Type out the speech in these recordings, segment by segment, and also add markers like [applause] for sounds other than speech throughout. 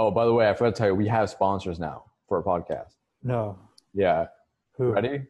Oh, by the way, I forgot to tell you, we have sponsors now for our podcast. No. Yeah. Who? Ready?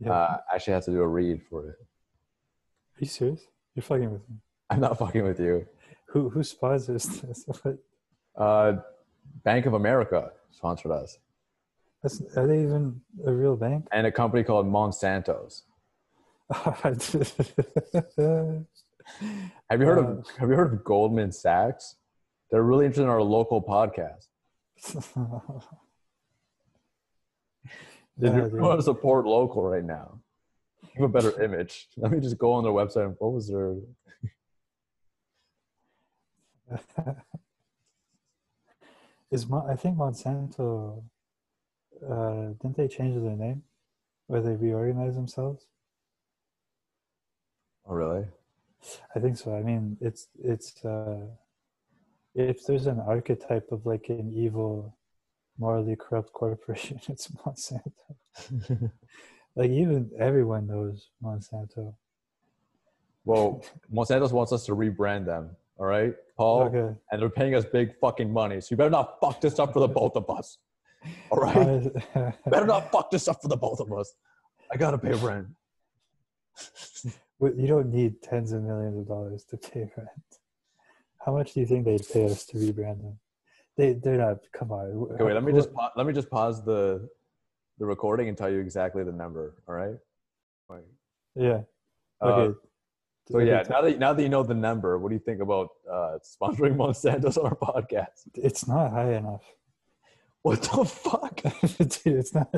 Yeah. Uh, I actually have to do a read for it. Are you serious? You're fucking with me. I'm not fucking with you. Who who sponsors this? [laughs] Uh, Bank of America sponsored us, That's, are they even a real bank? and a company called Monsanto's. [laughs] Have you heard of Have you heard of Goldman Sachs? They're really interested in our local podcast. They want to support local right now. Give a better image. Let me just go on their website. and What was their? [laughs] Is Mon- I think Monsanto? Uh, didn't they change their name, or they reorganize themselves? Oh, really? I think so. I mean, it's it's uh, if there's an archetype of like an evil, morally corrupt corporation, [laughs] it's Monsanto. [laughs] like even everyone knows Monsanto. Well, Monsanto wants us to rebrand them. All right, Paul, Okay. and they're paying us big fucking money. So you better not fuck this up for the both of us. All right, [laughs] better not fuck this up for the both of us. I gotta pay rent. You don't need tens of millions of dollars to pay rent. How much do you think they'd pay us to rebrand them? They they're not. Come on. Okay, wait. Let me just pa- let me just pause the the recording and tell you exactly the number. All right. Wait. Yeah. Uh, Okay. So yeah, now that now that you know the number, what do you think about uh, sponsoring Monsanto's on our podcast? it's not high enough. What the fuck? [laughs] Dude, it's not.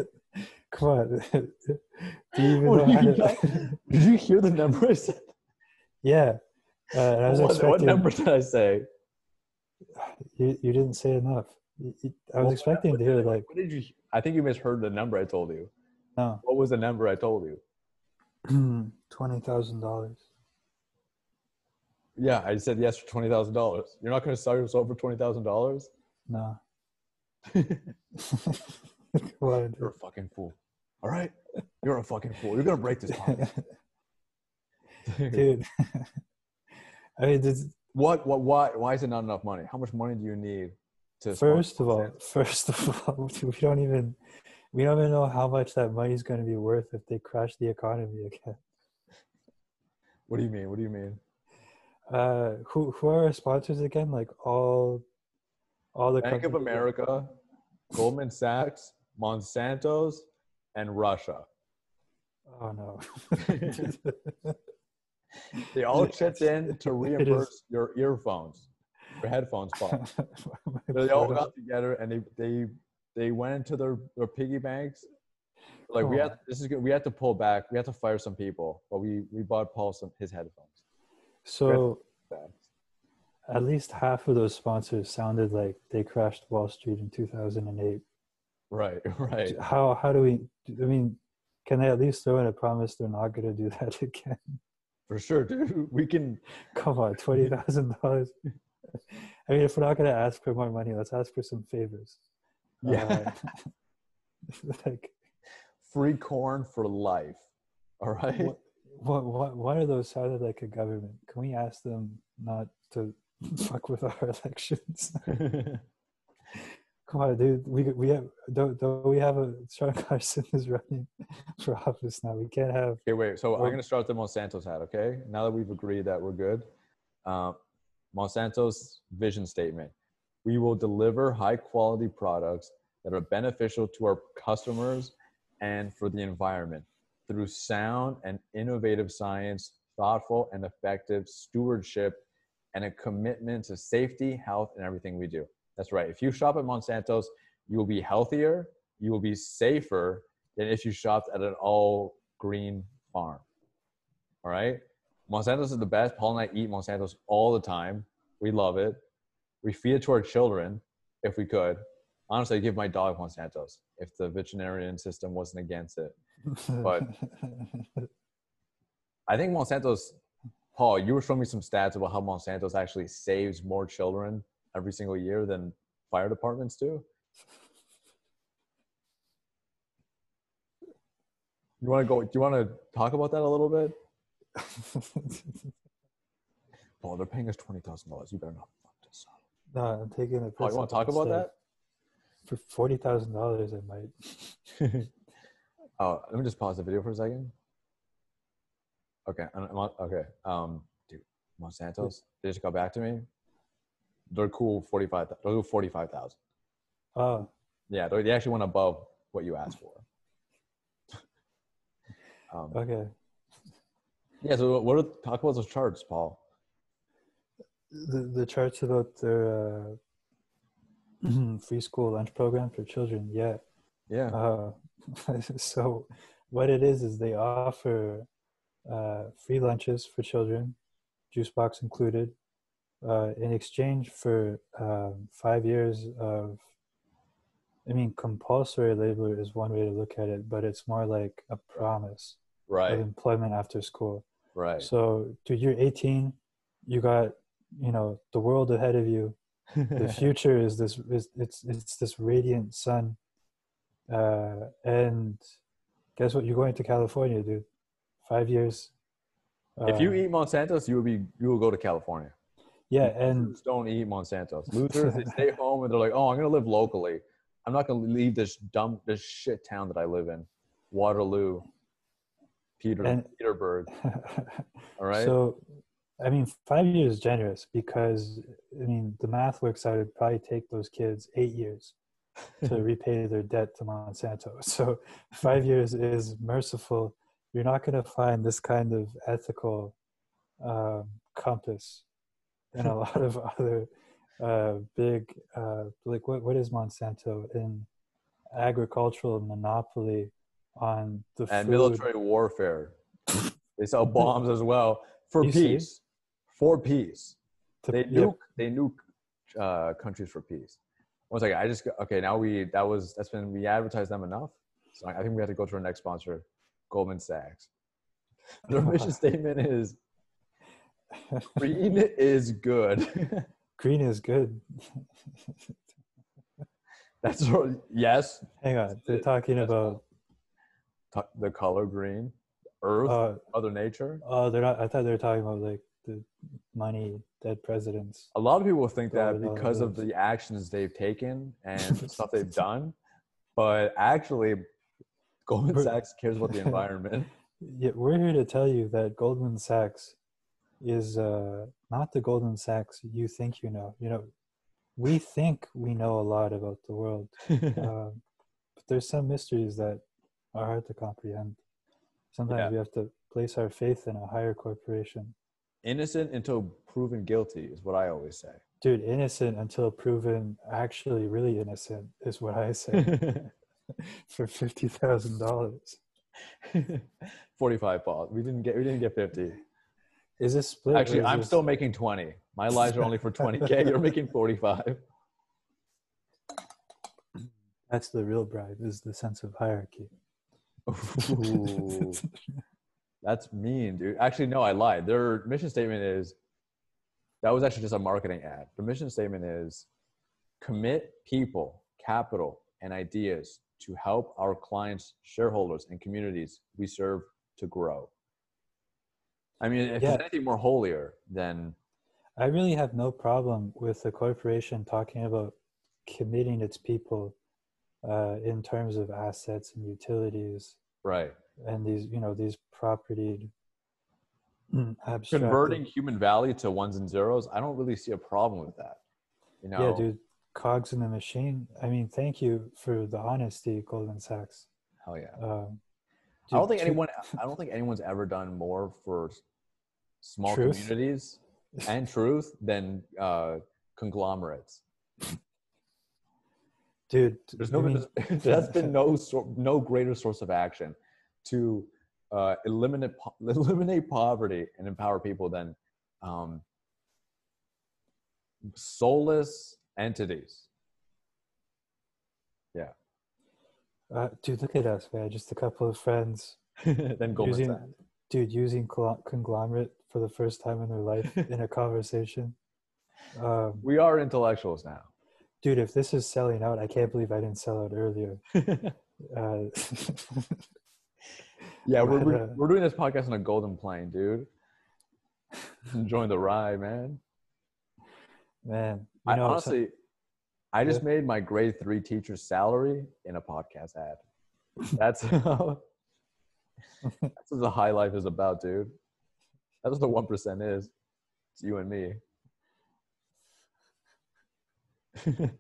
Come on. [laughs] Do you even What know you to- [laughs] Did you hear the number I said? yeah. Uh, I was [laughs] What, what number did I say? You, you didn't say enough. You- you- I was What- expecting what to hear like What did you? I think you misheard the number I told you. no What was the number I told you? [clears throat] twenty thousand dollars. Yeah, I said yes for twenty thousand dollars. You're not going to sell yourself for twenty thousand dollars? No. [laughs] [laughs] You're a fucking fool. All right, you're a fucking fool. You're going to break this. podcast. dude. I mean, this, What? What? Why? Why is it not enough money? How much money do you need to? first of all, first of all, [laughs] we don't even we don't even know how much that money is going to be worth if they crash the economy again. what do you mean? What do you mean? Uh, who who are our sponsors again? Like all, all the Bank of America, Goldman Sachs, Monsanto's, and Russia. Oh no. [laughs] [laughs] They all chipped in to [laughs] reimburse your earphones, your headphones, Paul. [laughs] they all got together and they they they went into their, their piggy banks. Like we Come had this is good. We had to pull back. We had to fire some people, but we we bought Paul some his headphones. so at least half of those sponsors sounded like they crashed Wall Street in 2008. Right, [laughs] right. How how do we? I mean, can they at least throw in a promise they're not going to do that again? For sure, dude. We can. [laughs] Come on, twenty thousand dollars. I mean, if we're not going to ask for more money, let's ask for some favors. Yeah. Uh, [laughs] [laughs] like Free corn for life. All right. what, what what one of those sounded like a government. Can we ask them not to fuck with our elections? Come on, dude. We we have don't don't we have a Sean Carson [laughs] is running [laughs] for office now. We can't have Okay, wait. So I'm going to start with the Monsanto's hat, okay? Now that we've agreed that we're good. Uh, Monsanto's vision statement We will deliver high quality products that are beneficial to our customers and for the environment through sound and innovative science, thoughtful and effective stewardship, and a commitment to safety, health, and everything we do. That's right. If you shop at Monsanto's, you will be healthier, you will be safer than if you shopped at an all green farm. All right. Monsanto's is the best. Paul and I eat Monsanto's all the time. We love it. We feed it to our children if we could. Honestly, I'd give my dog Monsanto's if the veterinarian system wasn't against it. But- I think Monsanto's, Paul, you were showing me some stats about how Monsanto's actually saves more children every single year than fire departments do. You want to go? Do you want to talk about that a little bit? [laughs] Paul, they're paying us twenty thousand dollars. You better not fuck this up. No, I'm taking a. Oh, you want to talk about that? For forty thousand dollars, I might. [laughs] oh, let me just pause the video for a second. Okay, I'm, I'm okay. Um, dude, Monsanto's they just got back to me. They're cool. Forty five. They'll do forty five thousand. Oh, Yeah, they they actually went above what you asked for. [laughs] um, okay. yeah. So what are talk about those charts, Paul? The the charts about their uh, [clears throat] free school lunch program for children. Yeah. Yeah. Uh, [laughs] so what it is is they offer uh, free lunches for children, juice box included, uh, in exchange for um, five years of. I mean, compulsory labor is one way to look at it, but it's more like a promise of right. employment after school. Right. So, dude, you're 18. You got, you know, the world ahead of you. The [laughs] future is this. Is it's it's this radiant sun. Uh, and guess what? You're going to California, dude. Five years. if you Uh, eat Monsanto's, you will be you will go to California. Yeah, and don't eat Monsanto. [laughs] Losers, they stay home and they're like, oh, I'm gonna live locally. I'm not gonna leave this dumb this shit town that I live in, Waterloo, Peter And- Peterborough. [laughs] All right. So, I mean, five years is generous because I mean the math works out. It'd probably take those kids eight years [laughs] to repay their debt to Monsanto. So, five years is merciful. You're not going to find this kind of ethical um, compass in a [laughs] lot of other uh, big, uh, like what what is Monsanto in agricultural monopoly on the and food. military warfare. they sell [laughs] bombs as well for You see? peace. For peace. to- They nuke they nuke uh, countries for peace. One second, I just okay. Now we that was that's been we advertised them enough. So I think we have to go to our next sponsor, Goldman Sachs. Their [laughs] mission statement is green is good. [laughs] green is good. [laughs] that's what, yes. Hang on, they're talking That's about. The color green, Earth, Uh, Mother Nature. oh, they're not. I thought they were talking about like the money dead presidents. A lot of people think that because of the actions they've taken and stuff they've [laughs] done, but actually, Goldman Sachs cares about the environment. Yeah, we're here to tell you that Goldman Sachs is uh, not the Goldman Sachs you think you know. You know, we think we know a lot about the world, [laughs] um, but there's some mysteries that are hard to comprehend. Sometimes Yeah. we have to place our faith in a higher corporation. Innocent until proven guilty is what I always say. Dude, innocent until proven actually really innocent is what I say [laughs] for fifty thousand dollars. [laughs] Forty-five balls. We didn't get. We didn't get fifty. Is this split? Actually, I'm still making twenty. My [laughs] lives are only for twenty k. You're making forty-five. That's the real bribe. Is the sense of hierarchy. Ooh, [laughs] that's mean, dude. Actually, no, I lied. Their mission statement is that was actually just a marketing ad. The mission statement is commit people, capital, and ideas to help our clients, shareholders, and communities we serve to grow. I mean, if Yeah. there's anything more holier than I really have no problem with the corporation talking about committing its people uh, in terms of assets and utilities right and these, you know, these property [clears throat] abstracted- converting human value to ones and zeros. I don't really see a problem with that. You know, Yeah, dude, cogs in the machine. I mean, thank you for the honesty, Goldman Sachs. hell yeah. Um, I don't think anyone. I don't think anyone's ever done more for small Truth? communities [laughs] and truth than uh, conglomerates. dude. There's no. mean, there's, [laughs] there's been [laughs] no no greater source of action to uh, eliminate po- eliminate poverty and empower people than um, soulless entities. Yeah. Uh, dude, look at us, man. Just a couple of friends, then Goldman using, Sachs. dude, using conglomerate for the first time in their life [laughs] in a conversation. Um, We are intellectuals now. dude, if this is selling out, I can't believe I didn't sell out earlier. [laughs] Uh, Yeah, [laughs] we're, we're, uh, we're doing this podcast on a golden plane, dude. Enjoying the ride, man. man, I know, so- honestly, I just Yeah. made my grade three teacher's salary in a podcast ad. That's how, that's what the high life is about, dude. That's what the one percent is. It's you and me. [laughs]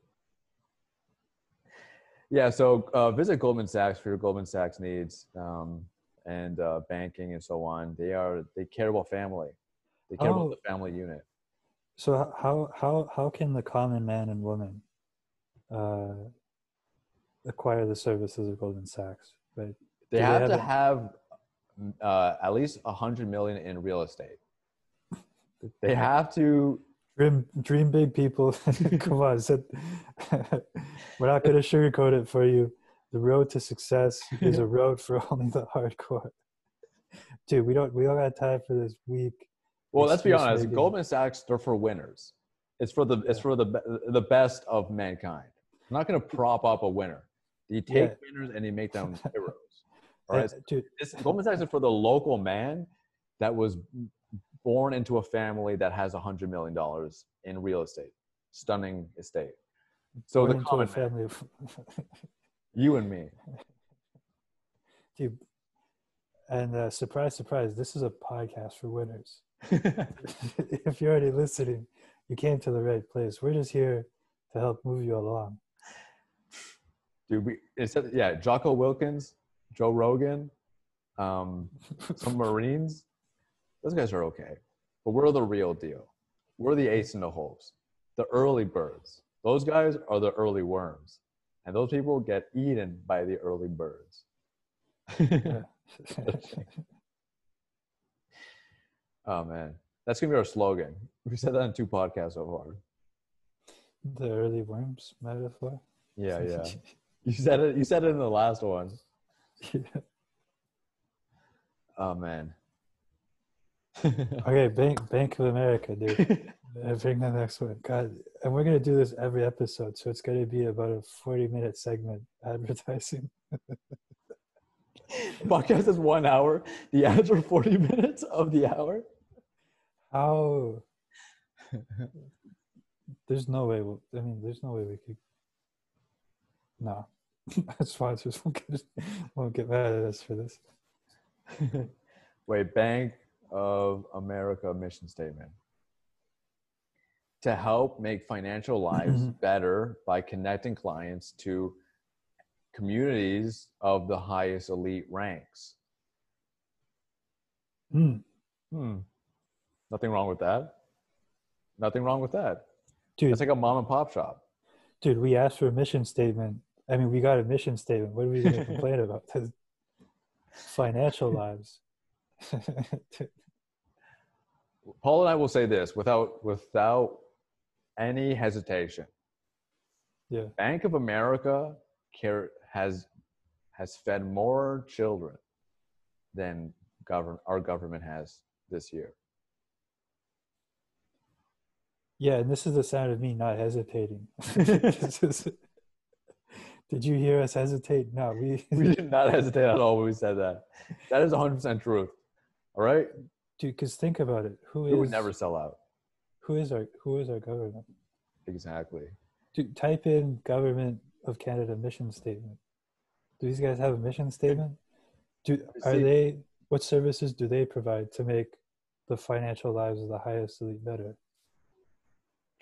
yeah. So uh, visit Goldman Sachs for your Goldman Sachs needs um, and uh, banking and so on. They are they care about family. They care Oh. about the family unit. So how how how can the common man and woman uh, acquire the services of Goldman Sachs? Right. They they have have to a- have uh, at least a hundred million in real estate. They have to. Dream dream big, people. [laughs] Come on, said, [laughs] we're not going to sugarcoat it for you. The road to success is a road for [laughs] only the hardcore. Dude, we don't we don't got time for this week. Well, let's be honest. making. Goldman Sachs, they're for winners. It's for the it's Yeah. for the the best of mankind. I'm not going to prop up a winner. You take Yeah. winners and you make them heroes. Right. Dude, This, Goldman Sachs is for the local man that was born into a family that has a hundred million dollars in real estate, stunning estate. So the common family of [laughs] you and me. [laughs] dude. And uh, surprise, surprise, this is a podcast for winners. [laughs] if you're already listening, you came to the right place. We're just here to help move you along. Dude, we instead, yeah, Jocko Willink, Joe Rogan, um, some Marines. Those guys are okay, but we're the real deal. We're the ace in the holes, the early birds. Those guys are the early worms, and those people get eaten by the early birds. [laughs] oh man, that's gonna be our slogan. We said that in two podcasts so far. the early worms metaphor. Yeah, yeah. [laughs] You said it. You said it in the last one. [laughs] Oh man. okay, [laughs] Bank Bank of America, dude. I bring the next one. God, and we're gonna do this every episode, so it's gonna be about a forty-minute segment advertising. [laughs] Podcast is one hour. The ads are 40 minutes of the hour. How? There's no way. We'll, I mean, there's no way we could. No, [laughs] sponsors won't get won't get mad at us for this. [laughs] Wait, Bank of America mission statement. To help make financial lives [clears throat] better by connecting clients to communities of the highest elite ranks. Hmm. Hmm. Nothing wrong with that. Nothing wrong with that. Dude, It's like a mom and pop shop. dude, we asked for a mission statement. I mean, we got a mission statement. What are we going [laughs] to complain about? [laughs] Financial lives. [laughs] Paul and I will say this without without any hesitation. yeah. Bank of America care, has has fed more children than government our government has this year. Yeah, and this is the sound of me not hesitating. Is- did you hear us hesitate? No, we, [laughs] We did not hesitate at all when we said that. That is 100% truth. All right? dude. Because think about it. Who We would never sell out. who is our who is our government? Exactly. Dude, type in government of Canada mission statement. Do these guys have a mission statement? Do are they what services do they provide to make the financial lives of the highest elite better?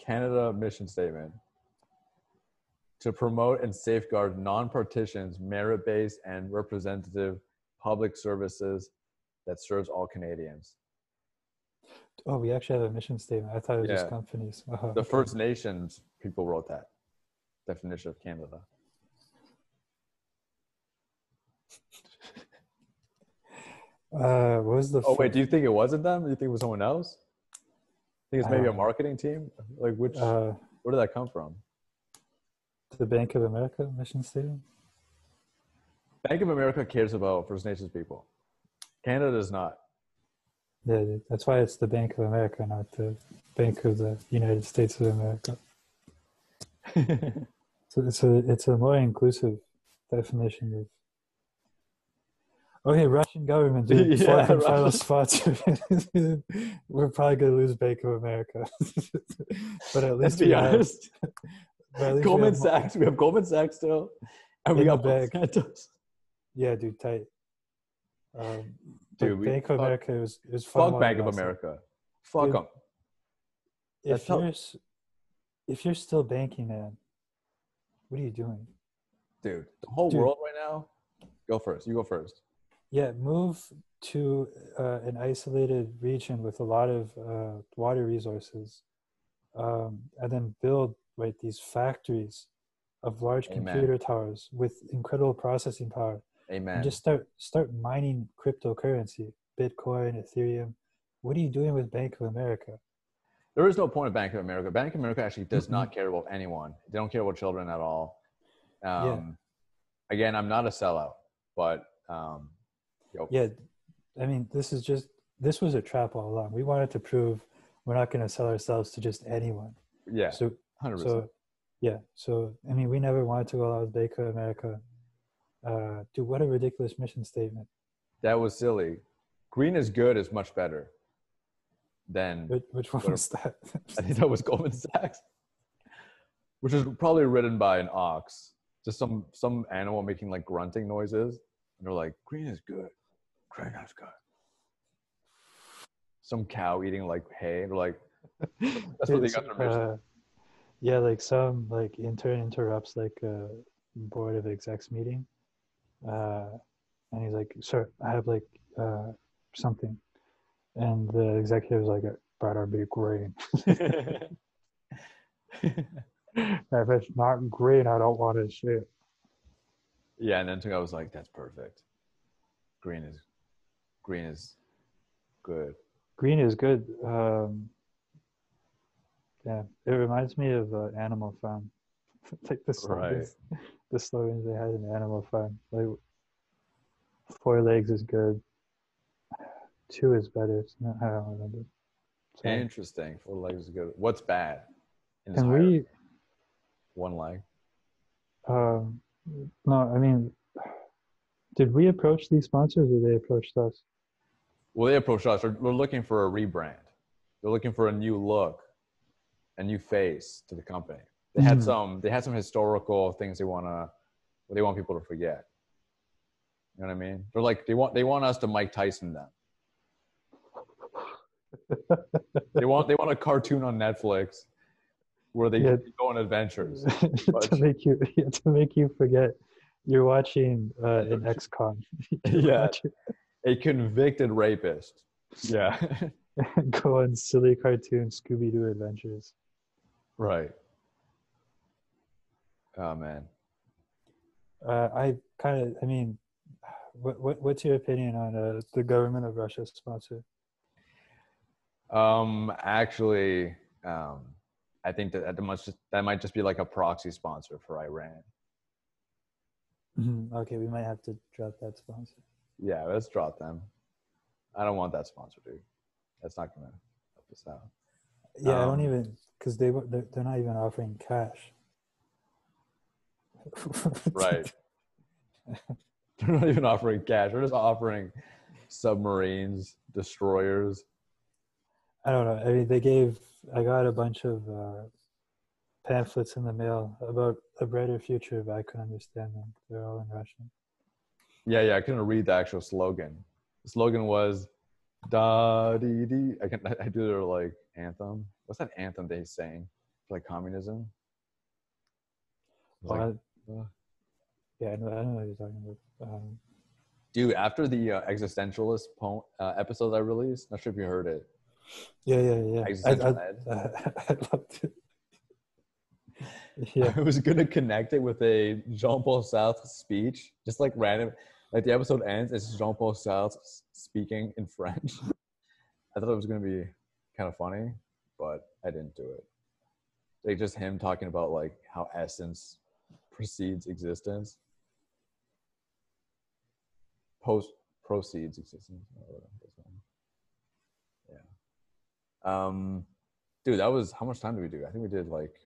Canada mission statement to promote and safeguard non-partitions, merit-based and representative public services that serves all Canadians. Oh, we actually have a mission statement. I thought it was Yeah. just companies. Oh, The okay. First Nations people wrote that definition of Canada. [laughs] Uh, what was the? Oh wait, do you think it wasn't them? Do you think it was someone else? I think it's maybe a Uh, marketing team? Like which uh, where did that come from? The Bank of America mission statement. Bank of America cares about First Nations people. Canada does not. Yeah, that's why it's the Bank of America, not the Bank of the United States of America. [laughs] So it's a it's a more inclusive definition of. Okay, Russian government, dude. [laughs] Yeah, and final Russian- sponsor. [laughs] We're probably gonna lose Bank of America, but at Let's least we be have, honest. but at least we Goldman have mo- Sachs. We have Goldman Sachs still, and we In the got bag. Monsanto's. Yeah, dude, tight. Um, Dude, dude, we- Bank of fuck- America is is far Fuck Bank of aggressive. America. Fuck them. If That's you're s- if you're still banking, man, what are you doing? Dude, the whole Dude. world right now. Go first. You go first. Yeah, move to uh, an isolated region with a lot of uh, water resources, um, and then build right these factories of large Amen. computer towers with incredible processing power, Amen. and just start start mining cryptocurrency, Bitcoin, Ethereum. What are you doing with Bank of America? there is no point of Bank of America. Bank of America actually does Mm-mm. not care about anyone. They don't care about children at all. Um, Yeah. Again, I'm not a sellout, but um, yo, Yeah, I mean, this is just this was a trap all along. We wanted to prove we're not going to sell ourselves to just anyone. yeah, So hundred percent. So, yeah. So, I mean, we never wanted to go out with Bank of America. Uh, dude, what a ridiculous mission statement. That was silly. Green is good is much better than Which, which one was that? [laughs] I think that was Goldman Sachs, which is probably written by an ox, just some some animal making like grunting noises, and they're like, "Green is good, green is good." Some cow eating like hay, they're like, [laughs] "That's what they got their mission." uh, yeah, like some like intern interrupts like a board of execs meeting, uh, and he's like, "Sir, I have like uh, something," and the executive's like, "Better be green. [laughs] if it's not green, I don't want to see it." yeah, and then I was like, "That's perfect. Green is, green is good." Green is good. Um, yeah, it reminds me of uh, Animal Farm, [laughs] like the slogans, the slogans they had in Animal Farm. Like four legs is good, two is better. It's not, I don't remember. So, Interesting. Four legs is good. What's bad? Can we? one leg? Um, no, I mean, did we approach these sponsors or they approached us? Well, they approached us. They're, they're looking for a rebrand. They're looking for a new look, a new face to the company. They had Mhm. some. They had some historical things they wanna. They want people to forget. You know what I mean? They're like they want. They want us to Mike Tyson them. They want. They want a cartoon on Netflix where they Yeah. go on adventures. [laughs] to make you [laughs] to make you forget you're watching uh, an. [laughs] You're Yeah. watching- A convicted rapist. Yeah. go on silly cartoon Scooby Doo adventures. Right. Oh man. Uh, I kind of, I mean, what, what what's your opinion on uh, the government of Russia sponsor? Um, actually, um, I think that that must just, that might just be like a proxy sponsor for Iran. Mhm. Okay, we might have to drop that sponsor. Yeah, let's drop them. I don't want that sponsor, dude. That's not gonna help us out. Yeah, I don't Um, even because they were- they're, they're not even offering cash. Right. [laughs] They're not even offering cash. They're just offering submarines, destroyers. I don't know. I mean, they gave. I got a bunch of uh, pamphlets in the mail about a brighter future, but I couldn't understand them. They're all in Russian. Yeah, yeah. I couldn't read the actual slogan. The slogan was da dee dee. I can I do their like anthem. What's that anthem they sang for like communism? Like, uh, yeah, I know, I know what you're talking about. Um, dude, after the uh, existentialist po- uh, episode I released, not sure if you heard it. yeah, yeah, yeah. I, Existential I, Ed. [laughs] I loved it. [laughs] Yeah, I was gonna connect it with a Jean Paul Sartre speech, just like random. Like the episode ends, it's Jean Paul Sartre speaking in French. [laughs] I thought it was gonna be kind of funny, but I didn't do it. Like just him talking about like how essence precedes existence, post proceeds existence. Yeah. Um, dude, that was how much time did we do? I think we did like